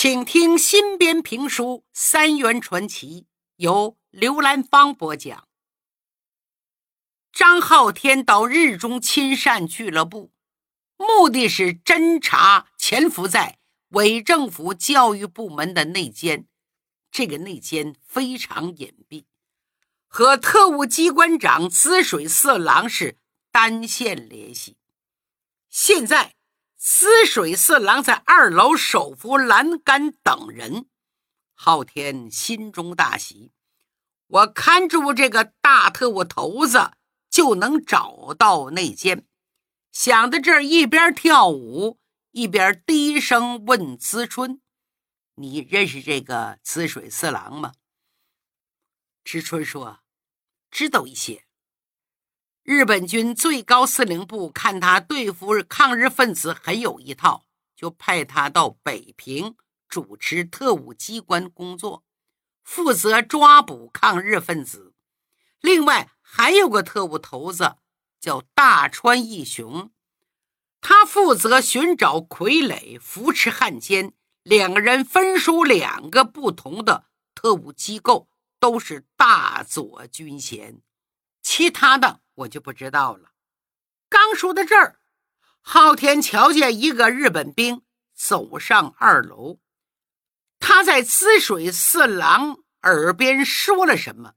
请听新编评书《三元传奇》，由刘兰芳播讲。张浩天到日中亲善俱乐部，目的是侦查潜伏在伪政府教育部门的内奸。这个内奸非常隐蔽，和特务机关长滋水四郎是单线联系。现在。滋水四郎在二楼手扶栏杆等人，昊天心中大喜。我看住这个大特务头子，就能找到内奸。想到这儿，一边跳舞一边低声问滋春：“你认识这个滋水四郎吗？”知春说：“知道一些。”日本军最高司令部看他对付抗日分子很有一套，就派他到北平主持特务机关工作，负责抓捕抗日分子。另外还有个特务头子叫大川义雄，他负责寻找傀儡，扶持汉奸。两个人分属两个不同的特务机构，都是大佐军衔。其他的。我就不知道了。刚说到这儿，昊天瞧见一个日本兵走上二楼，他在滋水四郎耳边说了什么？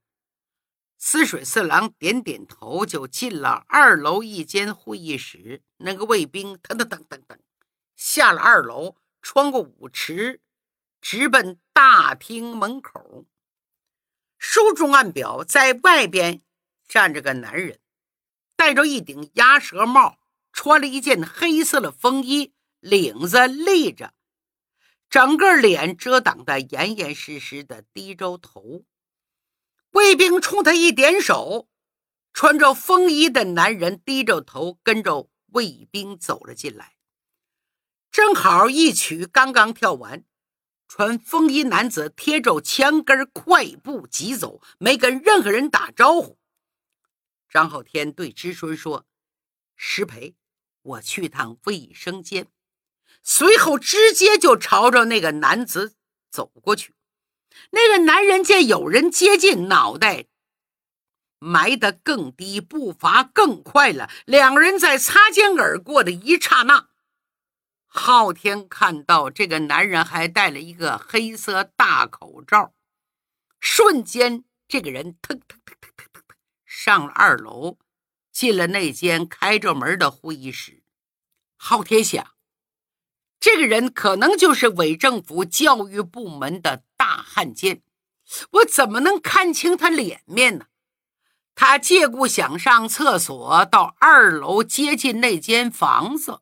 滋水四郎点点头，就进了二楼一间会议室。那个卫兵噔噔噔噔噔下了二楼，穿过舞池，直奔大厅门口。书中暗表，在外边站着个男人。戴着一顶鸭舌帽，穿了一件黑色的风衣，领子立着，整个脸遮挡的严严实实的，低着头。卫兵冲他一点手，穿着风衣的男人低着头，跟着卫兵走了进来。正好一曲刚刚跳完，穿风衣男子贴着墙根快步疾走，没跟任何人打招呼。张浩天对知春说：“石培，我去趟卫生间。”随后直接就朝着那个男子走过去。那个男人见有人接近，脑袋埋得更低，步伐更快了。两人在擦肩而过的一刹那，昊天看到这个男人还戴了一个黑色大口罩，瞬间这个人腾腾。上了二楼，进了那间开着门的会议室。昊天想，这个人可能就是伪政府教育部门的大汉奸。我怎么能看清他脸面呢？他借故想上厕所，到二楼接近那间房子。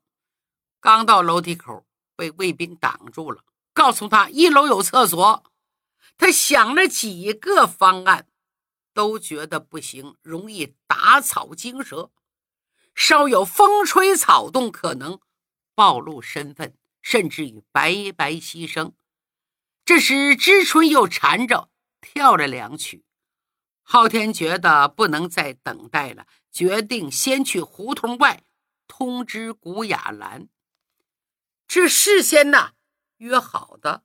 刚到楼梯口，被卫兵挡住了，告诉他一楼有厕所。他想了几个方案。都觉得不行，容易打草惊蛇，稍有风吹草动，可能暴露身份，甚至于白白牺牲。这时，知春又缠着跳了两曲。昊天觉得不能再等待了，决定先去胡同外通知古雅兰。这事先呢约好的，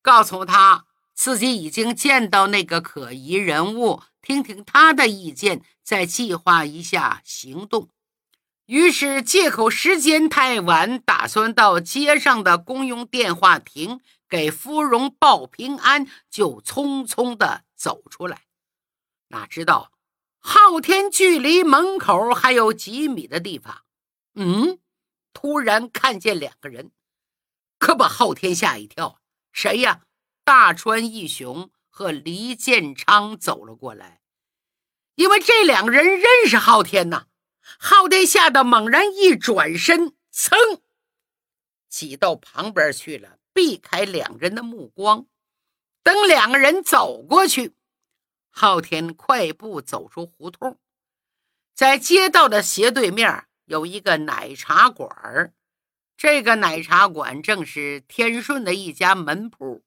告诉他自己已经见到那个可疑人物。听听他的意见，再计划一下行动。于是借口时间太晚，打算到街上的公用电话亭给芙蓉报平安，就匆匆的走出来。哪知道昊天距离门口还有几米的地方，嗯，突然看见两个人，可把昊天吓一跳。谁呀？大川义雄。和黎建昌走了过来，因为这两个人认识昊天呐。昊天吓得猛然一转身，噌，挤到旁边去了，避开两人的目光。等两个人走过去，昊天快步走出胡同，在街道的斜对面有一个奶茶馆这个奶茶馆正是天顺的一家门铺。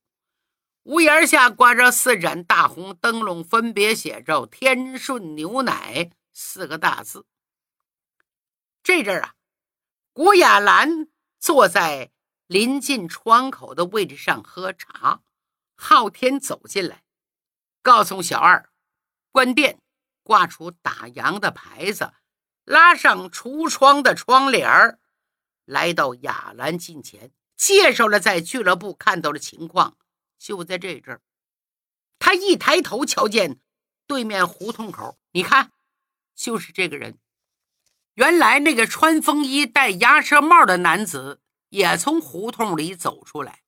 屋檐下挂着四盏大红灯笼，分别写着“天顺牛奶”四个大字。这阵儿啊，古雅兰坐在临近窗口的位置上喝茶。昊天走进来，告诉小二关店，挂出打烊的牌子，拉上橱窗的窗帘儿，来到雅兰近前，介绍了在俱乐部看到的情况。就在这阵儿，他一抬头，瞧见对面胡同口，你看，就是这个人。原来那个穿风衣、戴鸭舌帽的男子也从胡同里走出来，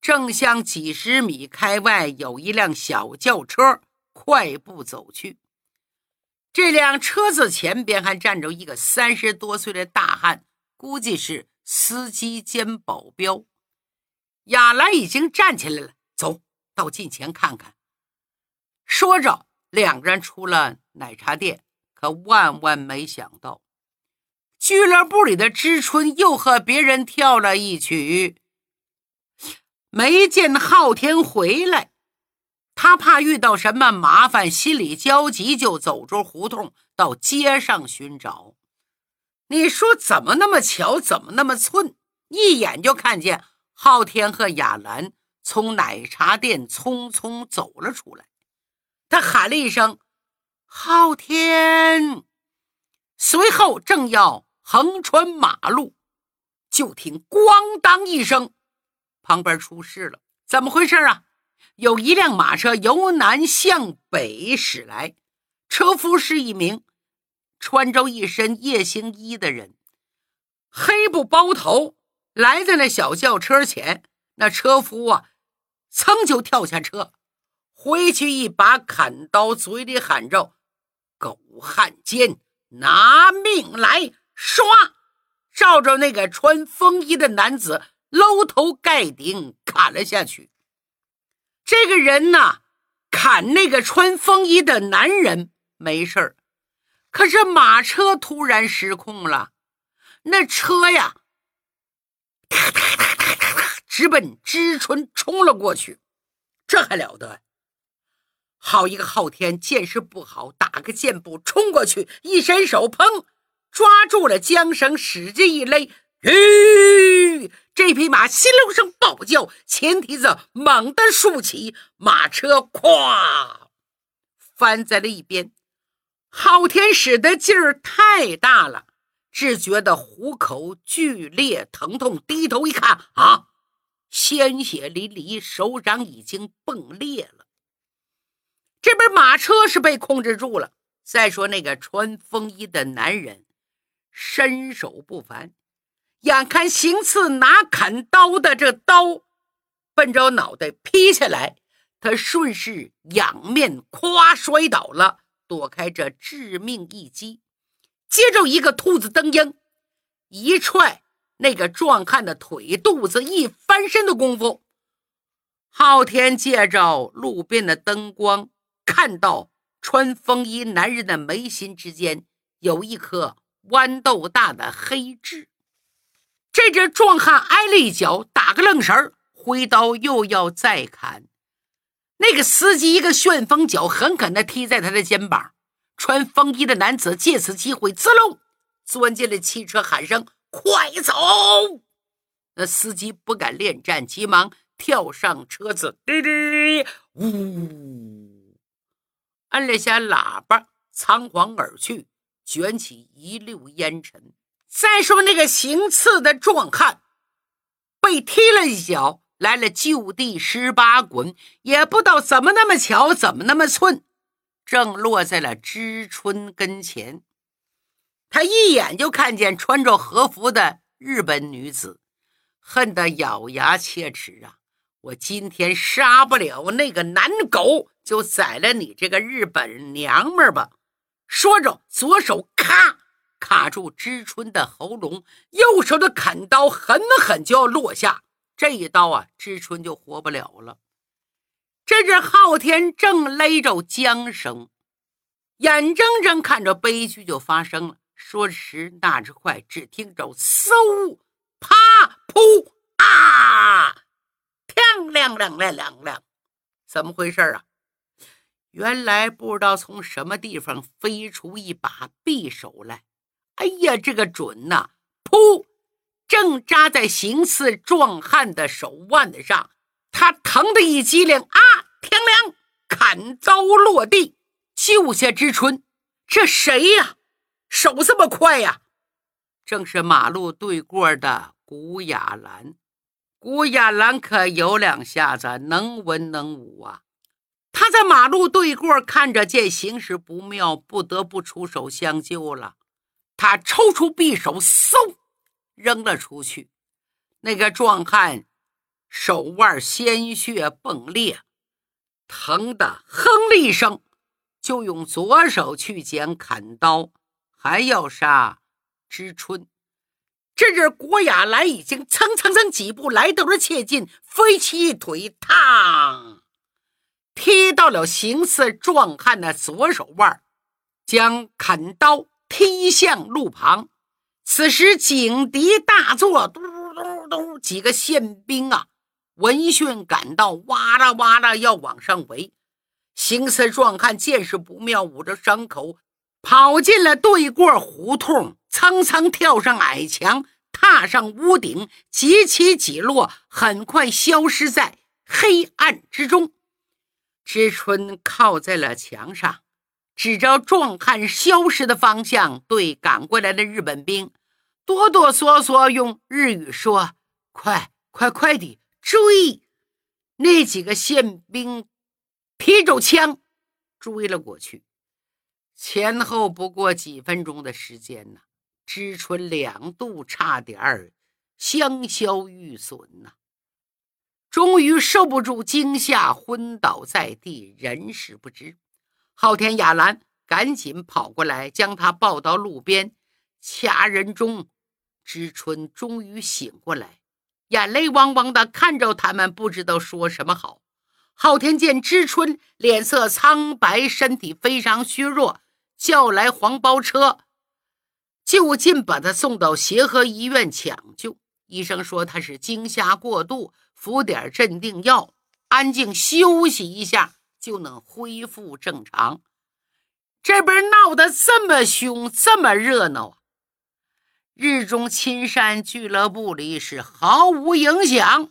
正向几十米开外有一辆小轿车快步走去。这辆车子前边还站着一个三十多岁的大汉，估计是司机兼保镖。亚兰已经站起来了，走到近前看看。说着，两个人出了奶茶店，可万万没想到，俱乐部里的知春又和别人跳了一曲。没见昊天回来，他怕遇到什么麻烦，心里焦急，就走出胡同到街上寻找。你说怎么那么巧，怎么那么寸，一眼就看见。昊天和雅兰从奶茶店匆匆走了出来，他喊了一声“昊天”，随后正要横穿马路，就听“咣当”一声，旁边出事了。怎么回事啊？有一辆马车由南向北驶来，车夫是一名穿着一身夜行衣的人，黑布包头。来在那小轿车前，那车夫啊，噌就跳下车，回去一把砍刀，嘴里喊着：“狗汉奸，拿命来！”唰，照着那个穿风衣的男子搂头盖顶砍了下去。这个人呢，砍那个穿风衣的男人没事儿，可是马车突然失控了，那车呀。哒哒哒哒哒哒，直奔知春冲了过去，这还了得！好一个昊天，见势不好，打个箭步冲过去，一伸手，砰，抓住了缰绳，使劲一勒，吁！这匹马心隆声暴叫，前蹄子猛地竖起，马车咵翻在了一边。昊天使的劲儿太大了。只觉得虎口剧烈疼痛，低头一看，啊，鲜血淋漓，手掌已经迸裂了。这边马车是被控制住了。再说那个穿风衣的男人，身手不凡，眼看行刺拿砍刀的这刀奔着脑袋劈下来，他顺势仰面咵摔倒了，躲开这致命一击。接着一个兔子蹬鹰，一踹那个壮汉的腿肚子，一翻身的功夫，昊天借着路边的灯光，看到穿风衣男人的眉心之间有一颗豌豆大的黑痣。这只壮汉挨了一脚，打个愣神儿挥刀又要再砍，那个司机一个旋风脚狠狠地踢在他的肩膀。穿风衣的男子借此机会，滋隆钻进了汽车，喊声：“快走！”那司机不敢恋战，急忙跳上车子，滴滴呜，按了下喇叭，仓皇而去，卷起一溜烟尘。再说那个行刺的壮汉，被踢了一脚，来了就地十八滚，也不知道怎么那么巧，怎么那么寸。正落在了知春跟前，他一眼就看见穿着和服的日本女子，恨得咬牙切齿啊！我今天杀不了那个男狗，就宰了你这个日本娘们儿吧！说着，左手咔卡住知春的喉咙，右手的砍刀狠狠就要落下，这一刀啊，知春就活不了了。这是昊天正勒着缰绳，眼睁睁看着悲剧就发生了。说时那时快，只听着嗖、啪、噗、啊，亮亮亮亮亮亮，怎么回事啊？原来不知道从什么地方飞出一把匕首来。哎呀，这个准呐！噗，正扎在行刺壮汉的手腕子上。他疼得一激灵，啊！天亮，砍刀落地，救下知春。这谁呀？手这么快呀？正是马路对过的古雅兰。古雅兰可有两下子，能文能武啊。他在马路对过看着，见形势不妙，不得不出手相救了。他抽出匕首，嗖，扔了出去。那个壮汉。手腕鲜血迸裂，疼得哼了一声，就用左手去捡砍刀，还要杀知春。这阵郭雅兰已经蹭蹭蹭几步来到了切近，飞起一腿，嘡，踢到了形似壮汉的左手腕，将砍刀踢向路旁。此时警笛大作，嘟嘟嘟，几个宪兵啊！闻讯赶到，哇啦哇啦要往上围。行刺壮汉见势不妙，捂着伤口跑进了对过胡同，蹭蹭跳上矮墙，踏上屋顶，几起几落，很快消失在黑暗之中。知春靠在了墙上，指着壮汉消失的方向，对赶过来的日本兵哆哆嗦嗦用日语说：“快快快的！”追！那几个宪兵提着枪追了过去，前后不过几分钟的时间呢。知春两度差点儿香消玉损呐，终于受不住惊吓，昏倒在地，人事不知。昊天雅兰赶紧跑过来，将他抱到路边，掐人中，知春终于醒过来。眼泪汪汪的看着他们，不知道说什么好。昊天见知春脸色苍白，身体非常虚弱，叫来黄包车，就近把他送到协和医院抢救。医生说他是惊吓过度，服点镇定药，安静休息一下就能恢复正常。这边闹得这么凶，这么热闹啊！日中青山俱乐部里是毫无影响，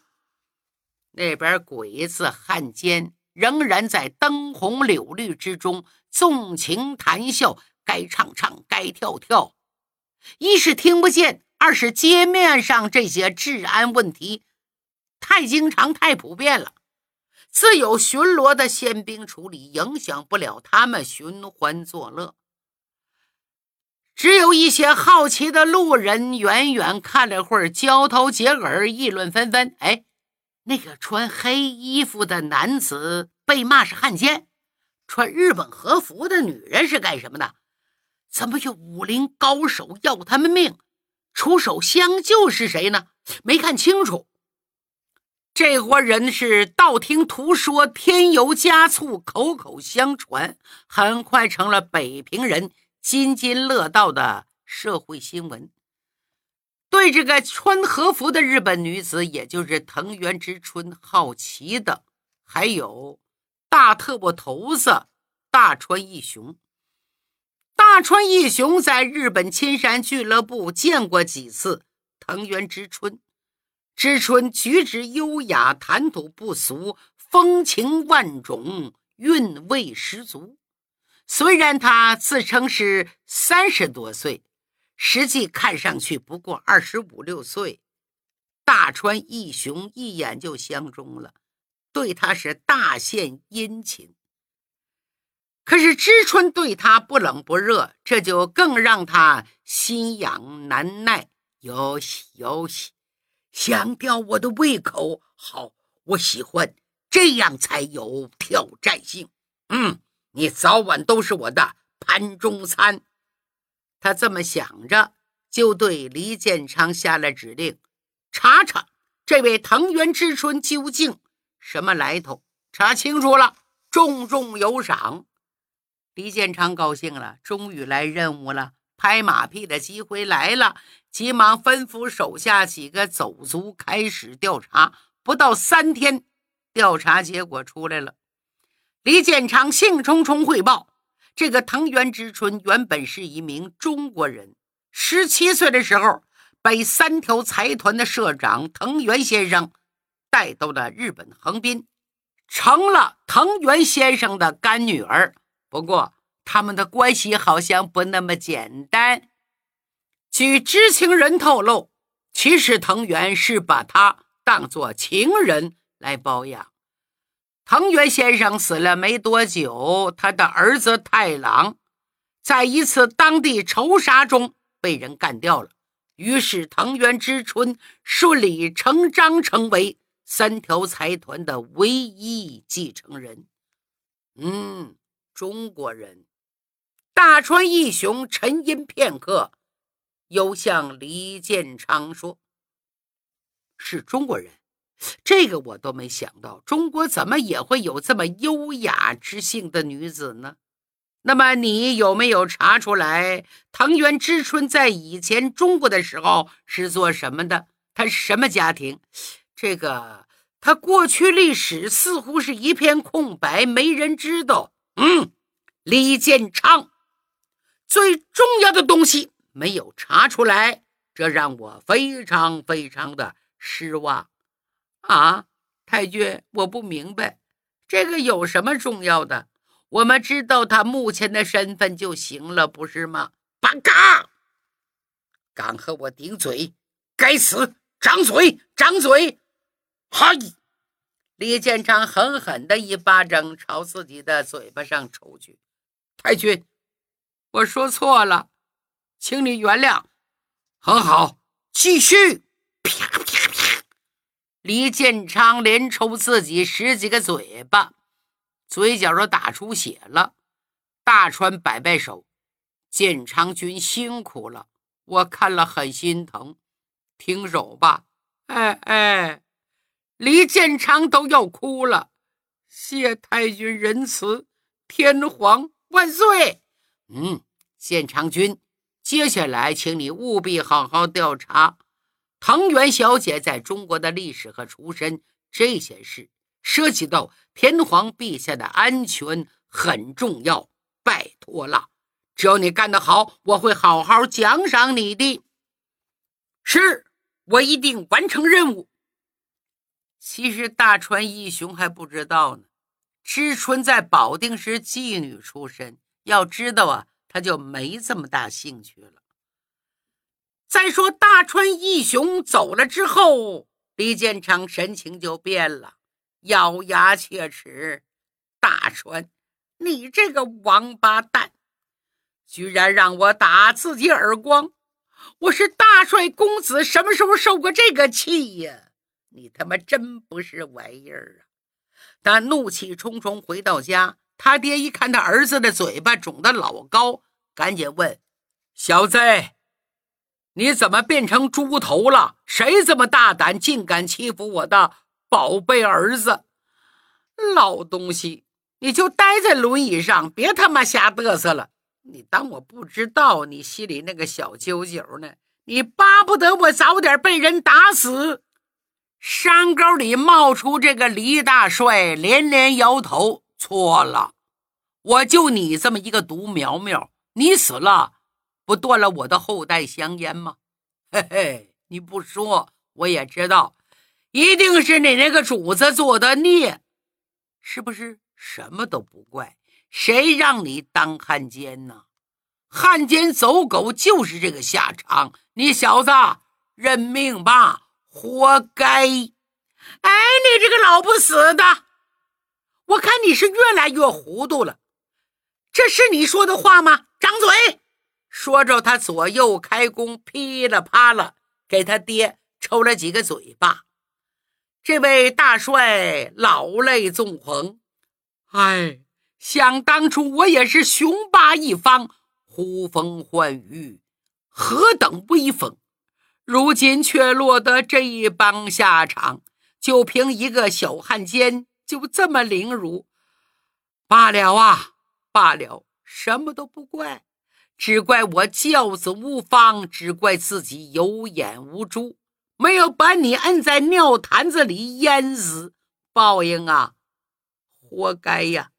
那边鬼子汉奸仍然在灯红柳绿之中纵情谈笑，该唱唱，该跳跳。一是听不见，二是街面上这些治安问题太经常、太普遍了，自有巡逻的宪兵处理，影响不了他们寻欢作乐。只有一些好奇的路人远远看了会儿，交头接耳，议论纷纷。哎，那个穿黑衣服的男子被骂是汉奸，穿日本和服的女人是干什么的？怎么有武林高手要他们命，出手相救是谁呢？没看清楚。这伙人是道听途说，添油加醋，口口相传，很快成了北平人。津津乐道的社会新闻，对这个穿和服的日本女子，也就是藤原之春，好奇的还有大特务头子大川义雄。大川义雄在日本青山俱乐部见过几次藤原之春，之春举止优雅，谈吐不俗，风情万种，韵味十足。虽然他自称是三十多岁，实际看上去不过二十五六岁。大川义雄一眼就相中了，对他是大献殷勤。可是知春对他不冷不热，这就更让他心痒难耐。游戏游戏，想吊我的胃口，好，我喜欢这样才有挑战性。嗯。你早晚都是我的盘中餐。他这么想着，就对李建昌下了指令：查查这位藤原之春究竟什么来头，查清楚了，重重有赏。李建昌高兴了，终于来任务了，拍马屁的机会来了，急忙吩咐手下几个走卒开始调查。不到三天，调查结果出来了。李建昌兴冲冲汇报：“这个藤原之春原本是一名中国人，十七岁的时候被三条财团的社长藤原先生带到了日本横滨，成了藤原先生的干女儿。不过，他们的关系好像不那么简单。据知情人透露，其实藤原是把她当作情人来包养。藤原先生死了没多久，他的儿子太郎在一次当地仇杀中被人干掉了。于是，藤原之春顺理成章成为三条财团的唯一继承人。嗯，中国人。大川义雄沉吟片刻，又向李建昌说：“是中国人。”这个我都没想到，中国怎么也会有这么优雅知性的女子呢？那么你有没有查出来，藤原之春在以前中国的时候是做什么的？他什么家庭？这个他过去历史似乎是一片空白，没人知道。嗯，李建昌最重要的东西没有查出来，这让我非常非常的失望。啊，太君，我不明白，这个有什么重要的？我们知道他目前的身份就行了，不是吗？八嘎！敢和我顶嘴，该死！掌嘴，掌嘴！嗨！李建昌狠狠的一巴掌朝自己的嘴巴上抽去。太君，我说错了，请你原谅。很好，继续。黎！建昌连抽自己十几个嘴巴，嘴角都打出血了。大川摆摆手：“建昌君辛苦了，我看了很心疼。停手吧。”哎哎，李建昌都要哭了。谢太君仁慈，天皇万岁！嗯，建昌君，接下来请你务必好好调查。藤原小姐在中国的历史和出身，这些事涉及到天皇陛下的安全，很重要。拜托了，只要你干得好，我会好好奖赏你的。是我一定完成任务。其实大川义雄还不知道呢，知春在保定是妓女出身，要知道啊，他就没这么大兴趣了。再说大川义雄走了之后，李建昌神情就变了，咬牙切齿：“大川，你这个王八蛋，居然让我打自己耳光！我是大帅公子，什么时候受过这个气呀？你他妈真不是玩意儿啊！”他怒气冲冲回到家，他爹一看他儿子的嘴巴肿得老高，赶紧问：“小子。”你怎么变成猪头了？谁这么大胆，竟敢欺负我的宝贝儿子？老东西，你就待在轮椅上，别他妈瞎嘚瑟了！你当我不知道你心里那个小九九呢？你巴不得我早点被人打死？山沟里冒出这个李大帅，连连摇头：“错了，我就你这么一个独苗苗，你死了。”不断了我的后代香烟吗？嘿嘿，你不说我也知道，一定是你那个主子做的孽，是不是？什么都不怪，谁让你当汉奸呢？汉奸走狗就是这个下场，你小子认命吧，活该！哎，你这个老不死的，我看你是越来越糊涂了，这是你说的话吗？张嘴！说着，他左右开弓，噼里啪啦给他爹抽了几个嘴巴。这位大帅老泪纵横，哎，想当初我也是雄霸一方，呼风唤雨，何等威风，如今却落得这一帮下场，就凭一个小汉奸就这么凌辱，罢了啊，罢了，什么都不怪。只怪我教子无方，只怪自己有眼无珠，没有把你摁在尿坛子里淹死。报应啊，活该呀！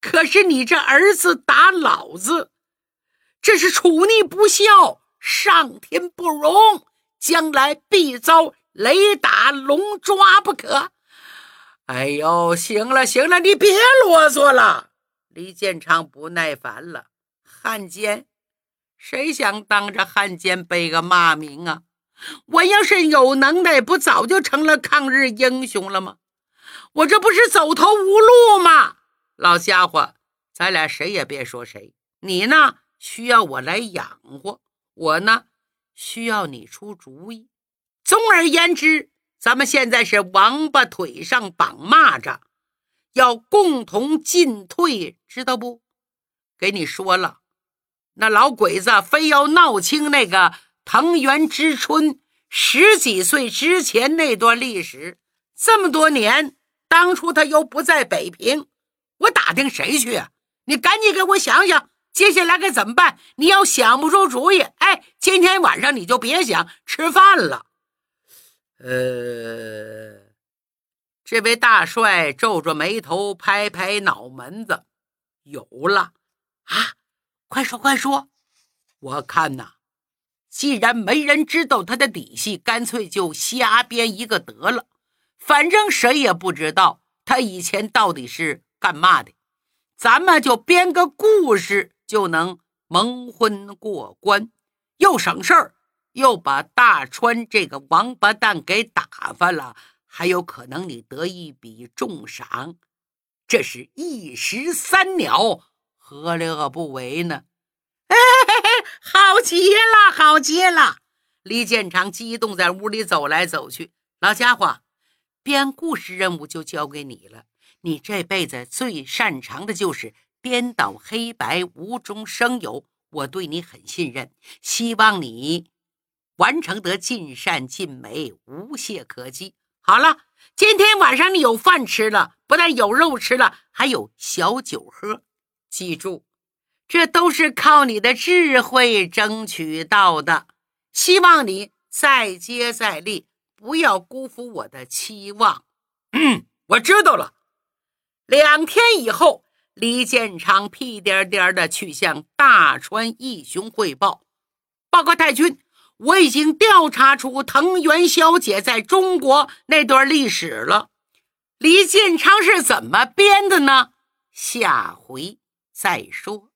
可是你这儿子打老子，这是处逆不孝，上天不容。将来必遭雷打龙抓不可。哎呦，行了行了，你别啰嗦了。李建昌不耐烦了。汉奸，谁想当着汉奸背个骂名啊？我要是有能耐，不早就成了抗日英雄了吗？我这不是走投无路吗？老家伙，咱俩谁也别说谁。你呢，需要我来养活；我呢，需要你出主意。总而言之。咱们现在是王八腿上绑蚂蚱，要共同进退，知道不？给你说了，那老鬼子非要闹清那个藤原之春十几岁之前那段历史。这么多年，当初他又不在北平，我打听谁去啊？你赶紧给我想想，接下来该怎么办？你要想不出主意，哎，今天晚上你就别想吃饭了。呃，这位大帅皱着眉头，拍拍脑门子，有了啊！快说快说！我看呐，既然没人知道他的底细，干脆就瞎编一个得了。反正谁也不知道他以前到底是干嘛的，咱们就编个故事，就能蒙混过关，又省事儿。又把大川这个王八蛋给打发了，还有可能你得一笔重赏，这是一石三鸟，何乐而不为呢？哎，好极了，好极了！李建长激动在屋里走来走去。老家伙，编故事任务就交给你了。你这辈子最擅长的就是颠倒黑白，无中生有。我对你很信任，希望你。完成得尽善尽美，无懈可击。好了，今天晚上你有饭吃了，不但有肉吃了，还有小酒喝。记住，这都是靠你的智慧争取到的。希望你再接再厉，不要辜负我的期望。嗯，我知道了。两天以后，李建昌屁颠颠的去向大川义雄汇报，报告太君。我已经调查出藤原小姐在中国那段历史了，李建昌是怎么编的呢？下回再说。